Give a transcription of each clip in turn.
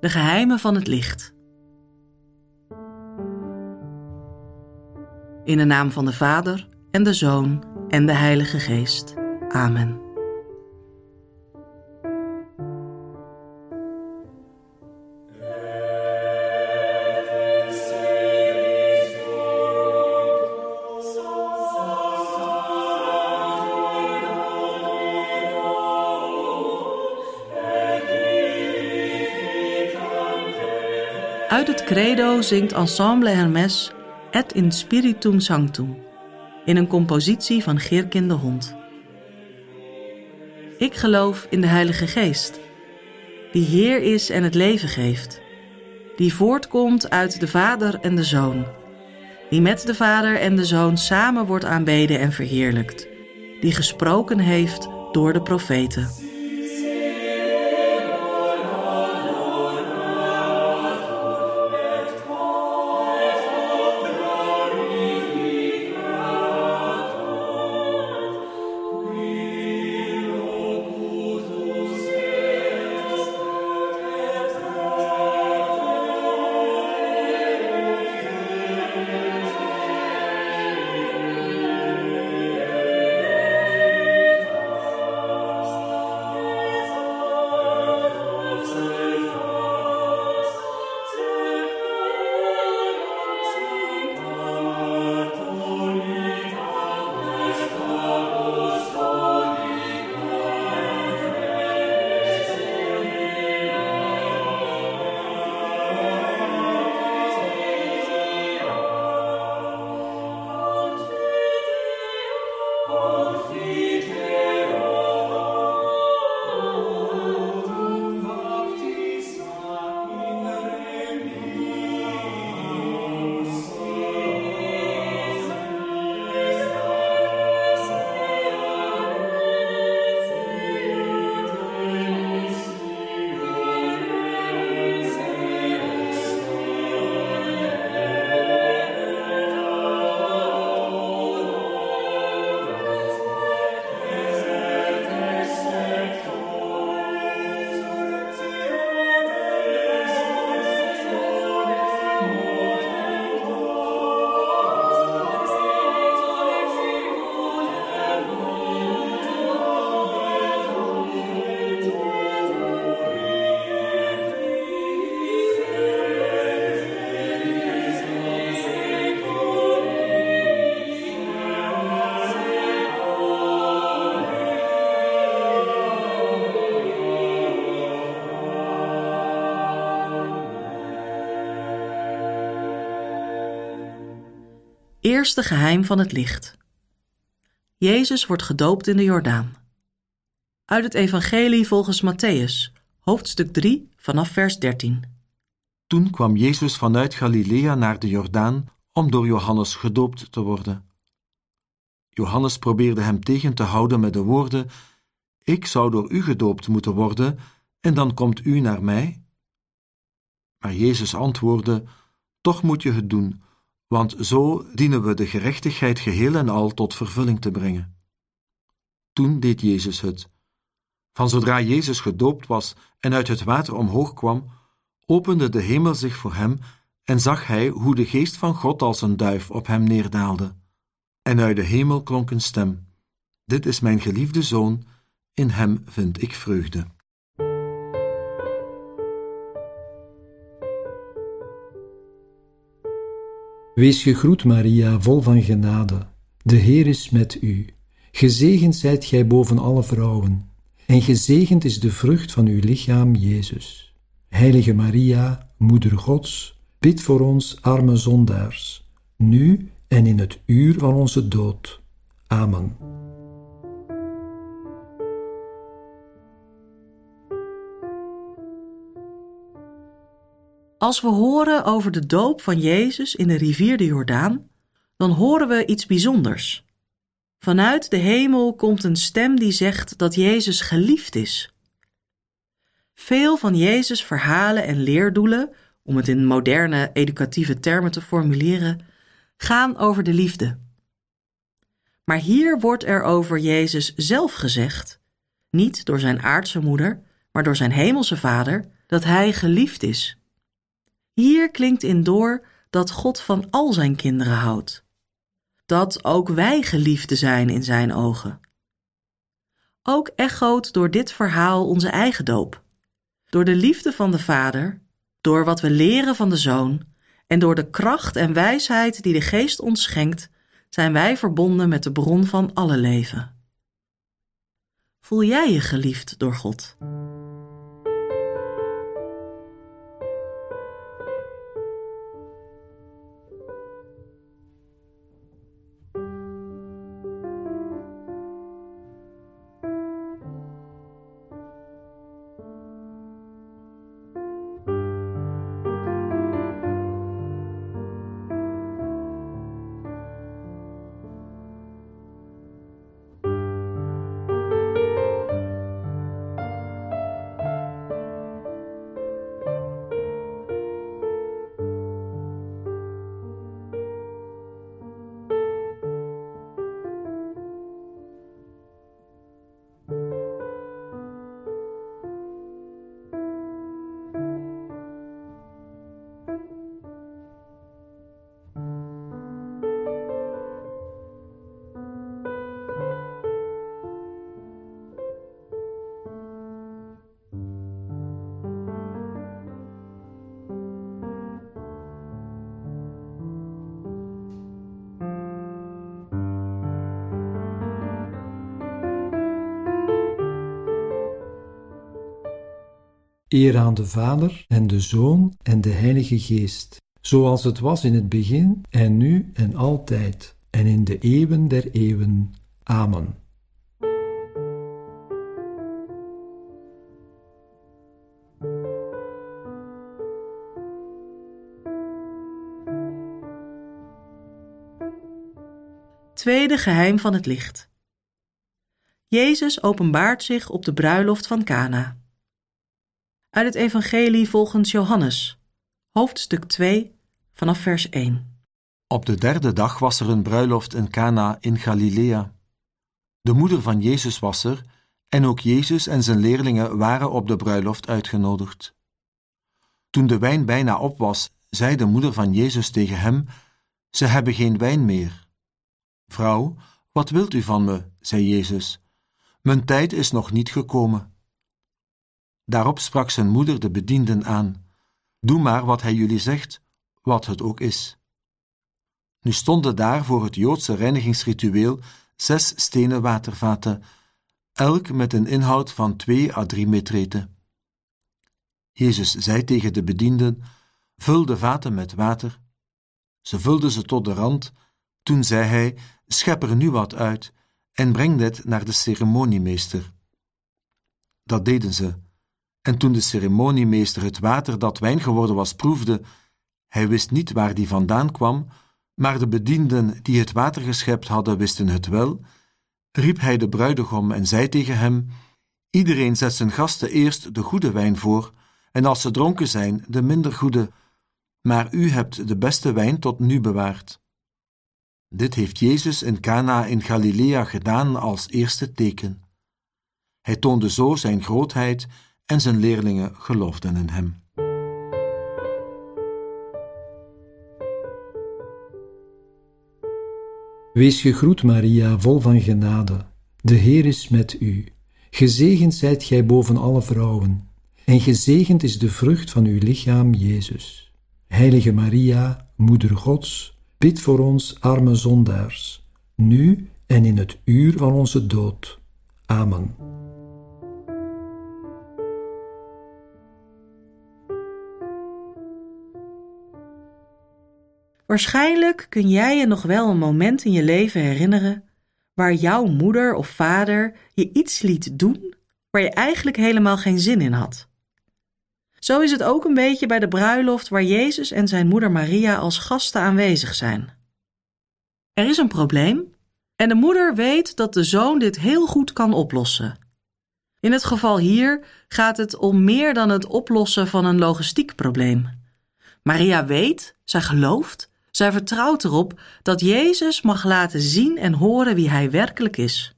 De geheimen van het licht. In de naam van de Vader en de Zoon en de Heilige Geest. Amen. Credo zingt Ensemble Hermes Et in Spiritum Sanctum in een compositie van Geerkin de Hond. Ik geloof in de Heilige Geest, die Heer is en het leven geeft, die voortkomt uit de Vader en de Zoon, die met de Vader en de Zoon samen wordt aanbeden en verheerlijkt, die gesproken heeft door de profeten. Eerste geheim van het licht. Jezus wordt gedoopt in de Jordaan. Uit het Evangelie volgens Matthäus, hoofdstuk 3, vanaf vers 13. Toen kwam Jezus vanuit Galilea naar de Jordaan om door Johannes gedoopt te worden. Johannes probeerde hem tegen te houden met de woorden: Ik zou door u gedoopt moeten worden, en dan komt u naar mij? Maar Jezus antwoordde: Toch moet je het doen want zo dienen we de gerechtigheid geheel en al tot vervulling te brengen. Toen deed Jezus het. Van zodra Jezus gedoopt was en uit het water omhoog kwam, opende de hemel zich voor hem en zag hij hoe de geest van God als een duif op hem neerdaalde. En uit de hemel klonk een stem: Dit is mijn geliefde zoon, in hem vind ik vreugde. Wees gegroet, Maria, vol van genade. De Heer is met u. Gezegend zijt gij boven alle vrouwen, en gezegend is de vrucht van uw lichaam, Jezus. Heilige Maria, Moeder Gods, bid voor ons arme zondaars, nu en in het uur van onze dood. Amen. Als we horen over de doop van Jezus in de rivier de Jordaan, dan horen we iets bijzonders. Vanuit de hemel komt een stem die zegt dat Jezus geliefd is. Veel van Jezus' verhalen en leerdoelen, om het in moderne educatieve termen te formuleren, gaan over de liefde. Maar hier wordt er over Jezus zelf gezegd, niet door zijn aardse moeder, maar door zijn hemelse vader, dat Hij geliefd is. Hier klinkt in door dat God van al zijn kinderen houdt. Dat ook wij geliefde zijn in Zijn ogen. Ook echoot door dit verhaal onze eigen doop. Door de liefde van de Vader, door wat we leren van de Zoon en door de kracht en wijsheid die de Geest ons schenkt, zijn wij verbonden met de bron van alle leven. Voel jij je geliefd door God? Eer aan de Vader en de Zoon en de Heilige Geest, zoals het was in het begin en nu en altijd en in de eeuwen der eeuwen. Amen. Tweede geheim van het licht. Jezus openbaart zich op de bruiloft van Cana. Uit het Evangelie volgens Johannes, hoofdstuk 2, vanaf vers 1. Op de derde dag was er een bruiloft in Cana in Galilea. De moeder van Jezus was er, en ook Jezus en zijn leerlingen waren op de bruiloft uitgenodigd. Toen de wijn bijna op was, zei de moeder van Jezus tegen hem: Ze hebben geen wijn meer. Vrouw, wat wilt u van me? zei Jezus. Mijn tijd is nog niet gekomen. Daarop sprak zijn moeder de bedienden aan: Doe maar wat hij jullie zegt, wat het ook is. Nu stonden daar voor het Joodse reinigingsritueel zes stenen watervaten, elk met een inhoud van twee à drie metreten. Jezus zei tegen de bedienden: Vul de vaten met water. Ze vulden ze tot de rand. Toen zei hij: Schep er nu wat uit en breng dit naar de ceremoniemeester. Dat deden ze. En toen de ceremoniemeester het water dat wijn geworden was proefde, hij wist niet waar die vandaan kwam, maar de bedienden die het water geschept hadden wisten het wel, riep hij de bruidegom en zei tegen hem: Iedereen zet zijn gasten eerst de goede wijn voor, en als ze dronken zijn, de minder goede. Maar u hebt de beste wijn tot nu bewaard. Dit heeft Jezus in Cana in Galilea gedaan als eerste teken. Hij toonde zo zijn grootheid en zijn leerlingen geloofden in hem. Wees gegroet, Maria, vol van genade. De Heer is met u. Gezegend zijt gij boven alle vrouwen, en gezegend is de vrucht van uw lichaam, Jezus. Heilige Maria, Moeder Gods, bid voor ons arme zondaars, nu en in het uur van onze dood. Amen. Waarschijnlijk kun jij je nog wel een moment in je leven herinneren waar jouw moeder of vader je iets liet doen waar je eigenlijk helemaal geen zin in had. Zo is het ook een beetje bij de bruiloft waar Jezus en zijn moeder Maria als gasten aanwezig zijn. Er is een probleem en de moeder weet dat de zoon dit heel goed kan oplossen. In het geval hier gaat het om meer dan het oplossen van een logistiek probleem. Maria weet, zij gelooft zij vertrouwt erop dat Jezus mag laten zien en horen wie hij werkelijk is.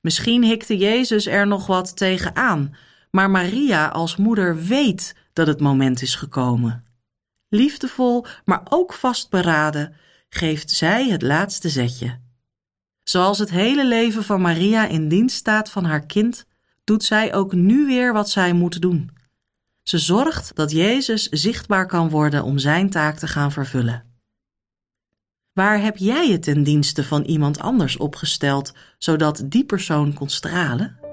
Misschien hikte Jezus er nog wat tegen aan, maar Maria als moeder weet dat het moment is gekomen. Liefdevol, maar ook vastberaden, geeft zij het laatste zetje. Zoals het hele leven van Maria in dienst staat van haar kind, doet zij ook nu weer wat zij moet doen. Ze zorgt dat Jezus zichtbaar kan worden om zijn taak te gaan vervullen. Waar heb jij het ten dienste van iemand anders opgesteld, zodat die persoon kon stralen?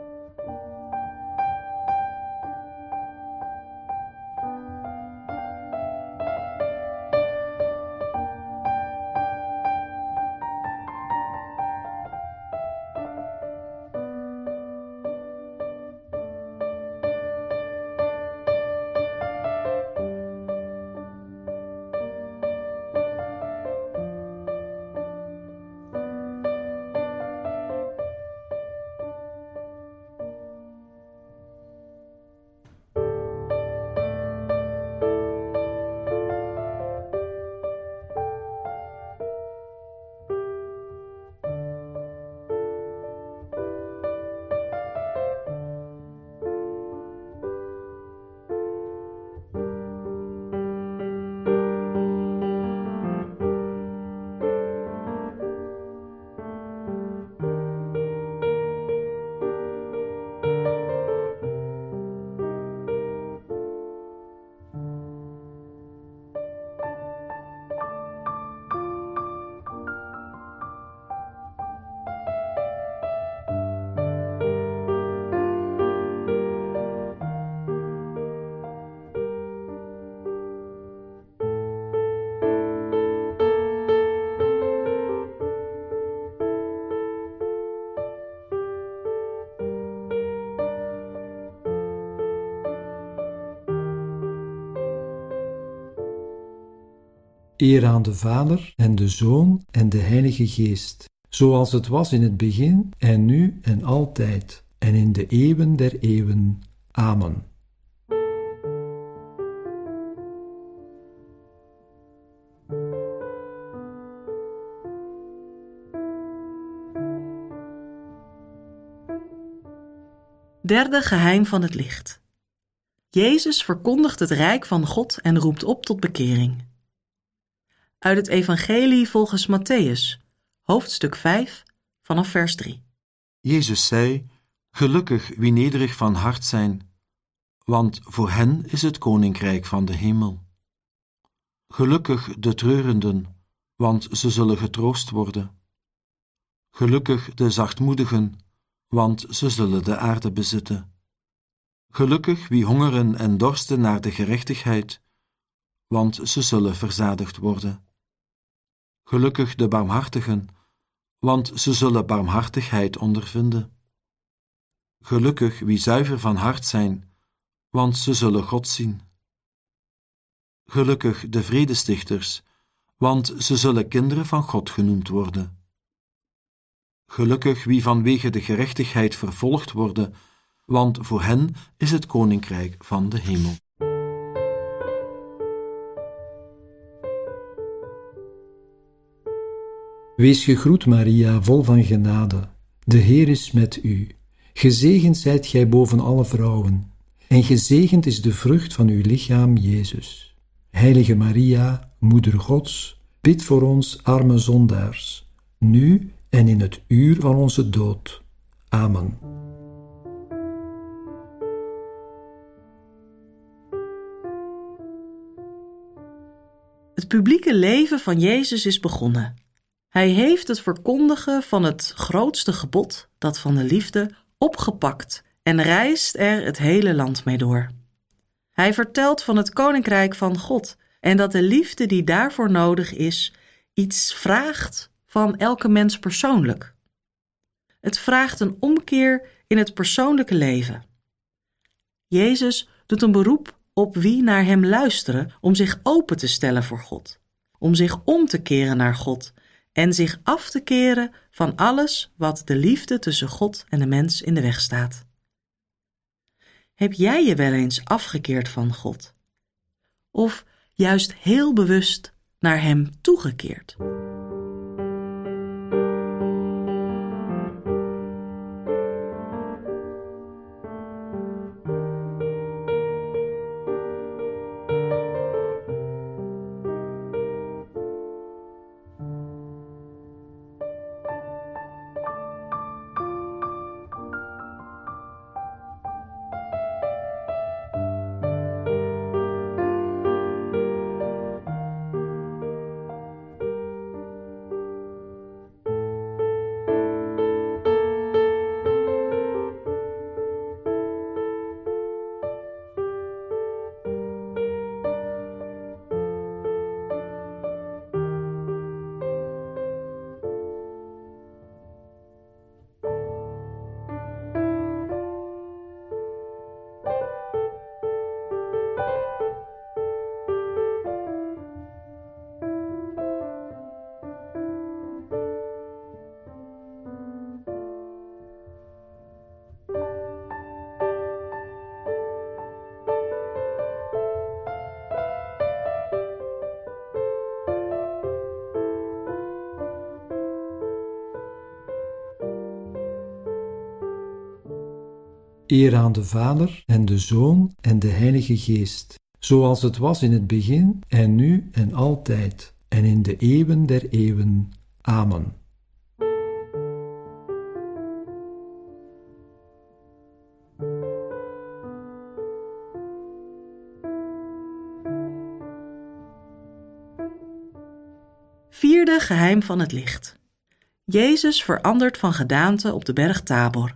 Eer aan de Vader en de Zoon en de Heilige Geest, zoals het was in het begin en nu en altijd en in de eeuwen der eeuwen. Amen. Derde geheim van het licht. Jezus verkondigt het rijk van God en roept op tot bekering uit het Evangelie volgens Matthäus, hoofdstuk 5, vanaf vers 3. Jezus zei: Gelukkig wie nederig van hart zijn, want voor hen is het koninkrijk van de hemel. Gelukkig de treurenden, want ze zullen getroost worden. Gelukkig de zachtmoedigen, want ze zullen de aarde bezitten. Gelukkig wie hongeren en dorsten naar de gerechtigheid, want ze zullen verzadigd worden. Gelukkig de barmhartigen, want ze zullen barmhartigheid ondervinden. Gelukkig wie zuiver van hart zijn, want ze zullen God zien. Gelukkig de vredestichters, want ze zullen kinderen van God genoemd worden. Gelukkig wie vanwege de gerechtigheid vervolgd worden, want voor hen is het koninkrijk van de hemel. Wees gegroet, Maria, vol van genade. De Heer is met u. Gezegend zijt gij boven alle vrouwen, en gezegend is de vrucht van uw lichaam, Jezus. Heilige Maria, Moeder Gods, bid voor ons arme zondaars, nu en in het uur van onze dood. Amen. Het publieke leven van Jezus is begonnen. Hij heeft het verkondigen van het grootste gebod, dat van de liefde, opgepakt en reist er het hele land mee door. Hij vertelt van het koninkrijk van God en dat de liefde die daarvoor nodig is, iets vraagt van elke mens persoonlijk. Het vraagt een omkeer in het persoonlijke leven. Jezus doet een beroep op wie naar hem luisteren om zich open te stellen voor God, om zich om te keren naar God en zich af te keren van alles wat de liefde tussen God en de mens in de weg staat. Heb jij je wel eens afgekeerd van God? Of juist heel bewust naar Hem toegekeerd? Eer aan de Vader en de Zoon en de Heilige Geest, zoals het was in het begin en nu en altijd en in de eeuwen der eeuwen. Amen. Vierde geheim van het licht. Jezus verandert van gedaante op de berg Tabor.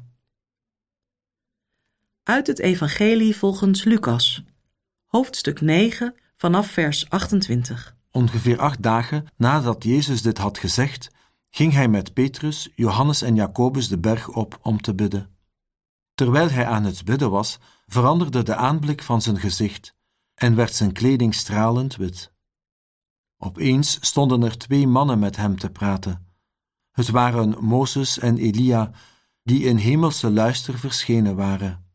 Uit het Evangelie volgens Lucas, hoofdstuk 9, vanaf vers 28. Ongeveer acht dagen nadat Jezus dit had gezegd, ging hij met Petrus, Johannes en Jacobus de berg op om te bidden. Terwijl hij aan het bidden was, veranderde de aanblik van zijn gezicht en werd zijn kleding stralend wit. Opeens stonden er twee mannen met hem te praten. Het waren Mozes en Elia, die in hemelse luister verschenen waren.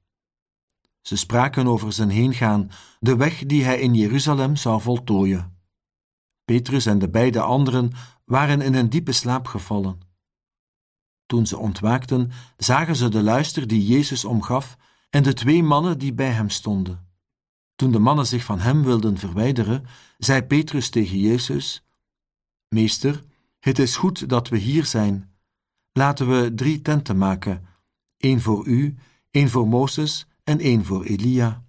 Ze spraken over zijn heengaan, de weg die hij in Jeruzalem zou voltooien. Petrus en de beide anderen waren in een diepe slaap gevallen. Toen ze ontwaakten, zagen ze de luister die Jezus omgaf en de twee mannen die bij hem stonden. Toen de mannen zich van hem wilden verwijderen, zei Petrus tegen Jezus: Meester, het is goed dat we hier zijn. Laten we drie tenten maken: één voor u, één voor Mozes en één voor Elia.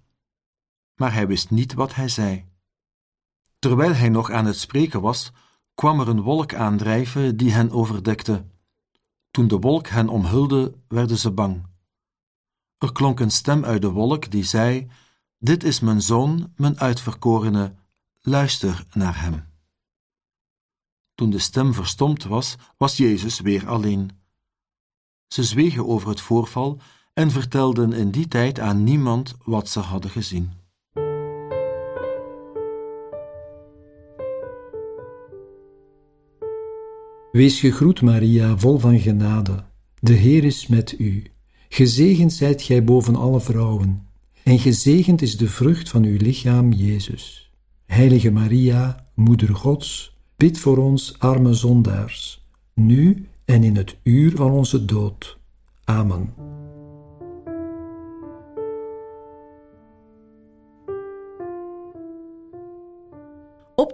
Maar hij wist niet wat hij zei. Terwijl hij nog aan het spreken was, kwam er een wolk aandrijven die hen overdekte. Toen de wolk hen omhulde, werden ze bang. Er klonk een stem uit de wolk die zei: Dit is mijn zoon, mijn uitverkorene, luister naar hem. Toen de stem verstomd was, was Jezus weer alleen. Ze zwegen over het voorval en vertelden in die tijd aan niemand wat ze hadden gezien. Wees gegroet, Maria, vol van genade. De Heer is met u. Gezegend zijt gij boven alle vrouwen, en gezegend is de vrucht van uw lichaam, Jezus. Heilige Maria, Moeder Gods, bid voor ons arme zondaars, nu en in het uur van onze dood. Amen.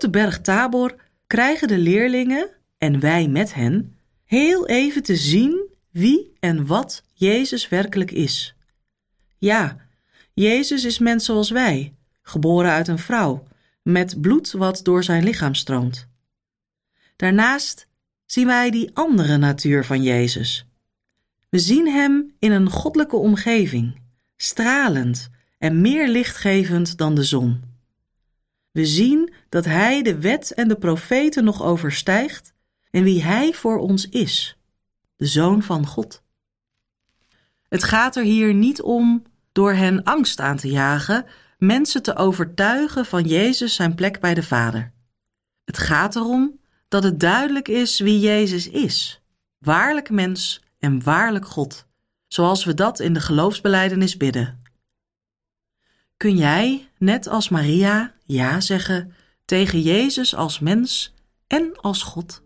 De berg Tabor krijgen de leerlingen, en wij met hen, heel even te zien wie en wat Jezus werkelijk is. Ja, Jezus is mens zoals wij, geboren uit een vrouw, met bloed wat door zijn lichaam stroomt. Daarnaast zien wij die andere natuur van Jezus. We zien hem in een goddelijke omgeving, stralend en meer lichtgevend dan de zon. We zien dat Hij de wet en de profeten nog overstijgt en wie Hij voor ons is, de Zoon van God. Het gaat er hier niet om door hen angst aan te jagen, mensen te overtuigen van Jezus zijn plek bij de Vader. Het gaat erom dat het duidelijk is wie Jezus is, waarlijk mens en waarlijk God, zoals we dat in de geloofsbeleidenis bidden. Kun jij, net als Maria, ja zeggen tegen Jezus als mens en als God?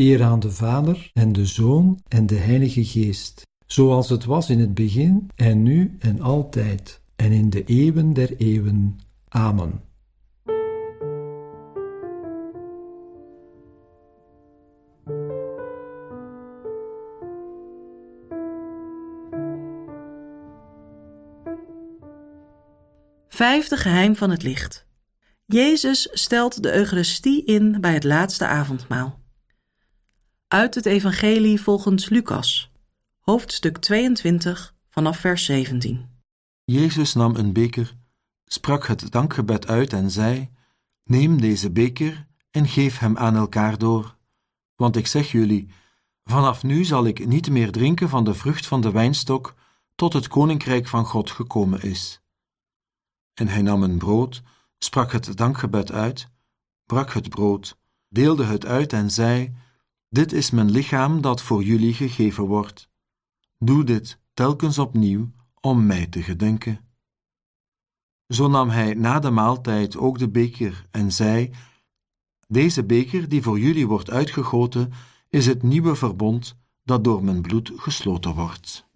Eer aan de Vader en de Zoon en de Heilige Geest, zoals het was in het begin en nu en altijd en in de eeuwen der eeuwen. Amen. Vijfde geheim van het licht. Jezus stelt de Eucharistie in bij het laatste avondmaal. Uit het Evangelie volgens Lucas, hoofdstuk 22, vanaf vers 17. Jezus nam een beker, sprak het dankgebed uit en zei: Neem deze beker en geef hem aan elkaar door. Want ik zeg jullie: vanaf nu zal ik niet meer drinken van de vrucht van de wijnstok tot het koninkrijk van God gekomen is. En hij nam een brood, sprak het dankgebed uit, brak het brood, deelde het uit en zei: Dit is mijn lichaam dat voor jullie gegeven wordt. Doe dit telkens opnieuw om mij te gedenken. Zo nam hij na de maaltijd ook de beker en zei: Deze beker die voor jullie wordt uitgegoten, is het nieuwe verbond dat door mijn bloed gesloten wordt.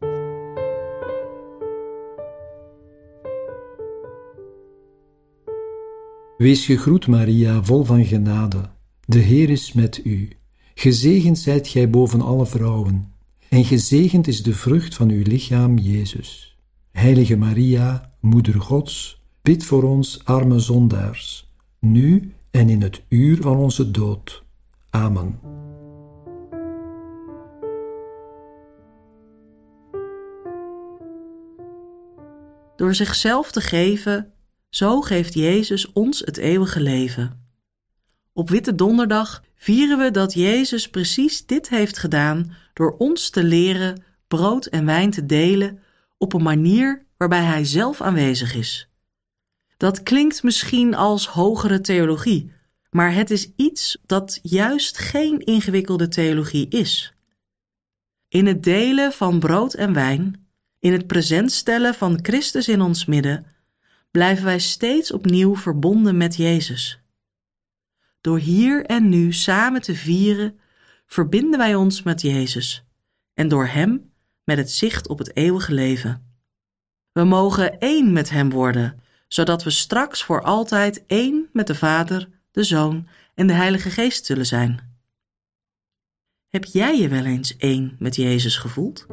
Wees gegroet, Maria, vol van genade. De Heer is met u. Gezegend zijt gij boven alle vrouwen, en gezegend is de vrucht van uw lichaam, Jezus. Heilige Maria, Moeder Gods, bid voor ons arme zondaars, nu en in het uur van onze dood. Amen. Door zichzelf te geven zo geeft Jezus ons het eeuwige leven. Op Witte Donderdag vieren we dat Jezus precies dit heeft gedaan door ons te leren brood en wijn te delen op een manier waarbij Hij zelf aanwezig is. Dat klinkt misschien als hogere theologie, maar het is iets dat juist geen ingewikkelde theologie is. In het delen van brood en wijn, in het present stellen van Christus in ons midden, blijven wij steeds opnieuw verbonden met Jezus. Door hier en nu samen te vieren, verbinden wij ons met Jezus en door Hem met het zicht op het eeuwige leven. We mogen één met Hem worden, zodat we straks voor altijd één met de Vader, de Zoon en de Heilige Geest zullen zijn. Heb jij je wel eens één met Jezus gevoeld?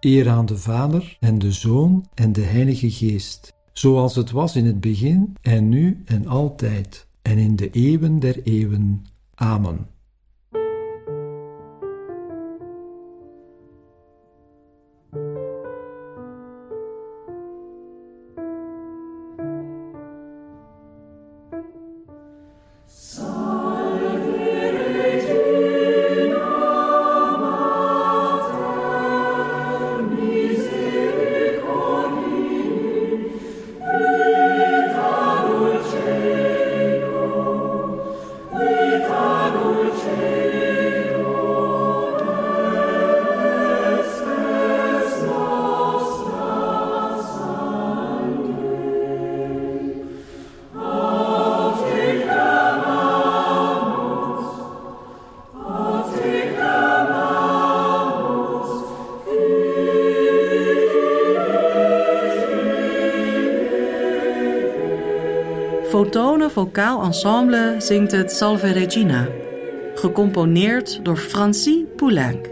Eer aan de Vader en de Zoon en de Heilige Geest, zoals het was in het begin en nu en altijd en in de eeuwen der eeuwen. Amen. Vocaal Ensemble zingt het Salve Regina, gecomponeerd door Francie Poulenc.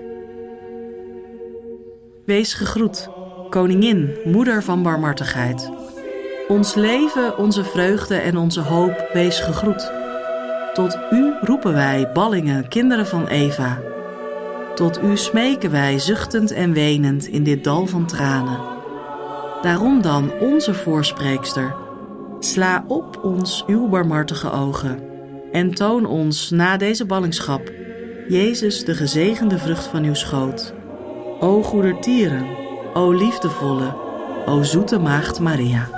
Wees gegroet, koningin, moeder van barmhartigheid. Ons leven, onze vreugde en onze hoop, wees gegroet. Tot u roepen wij, ballingen, kinderen van Eva. Tot u smeken wij, zuchtend en wenend in dit dal van tranen. Daarom dan, onze voorspreekster Sla op ons uw barmhartige ogen en toon ons na deze ballingschap Jezus de gezegende vrucht van uw schoot. O goedertieren, o liefdevolle, o zoete maagd Maria.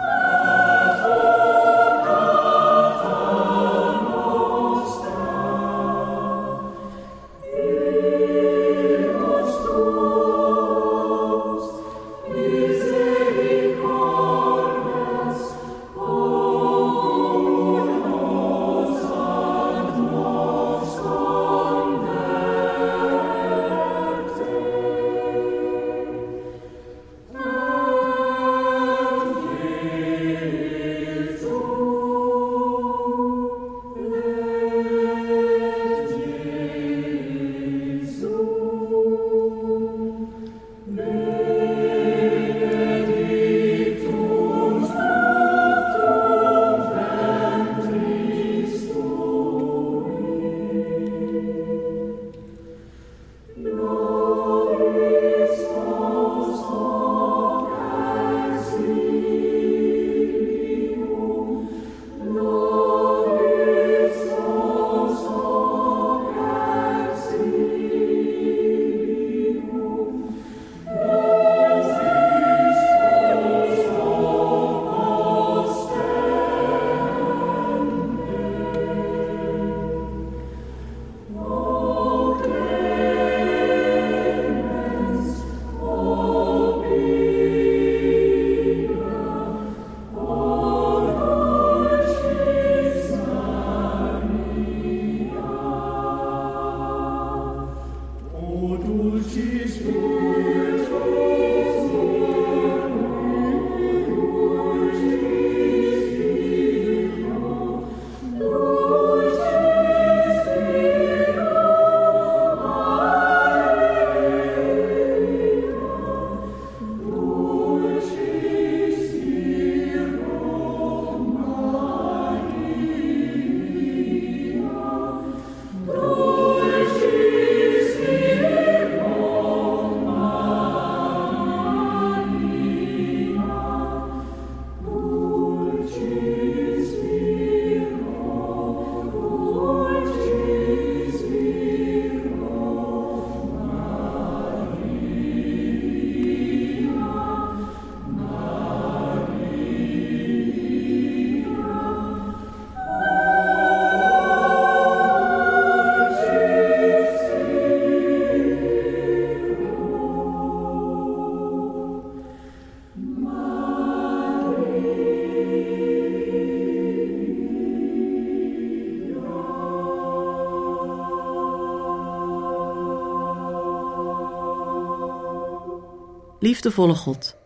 Liefdevolle God,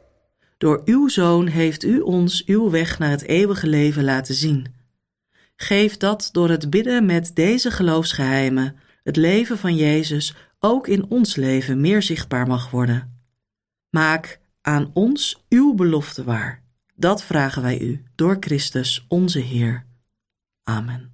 door uw Zoon heeft u ons uw weg naar het eeuwige leven laten zien. Geef dat door het bidden met deze geloofsgeheimen het leven van Jezus ook in ons leven meer zichtbaar mag worden. Maak aan ons uw belofte waar. Dat vragen wij u door Christus onze Heer. Amen.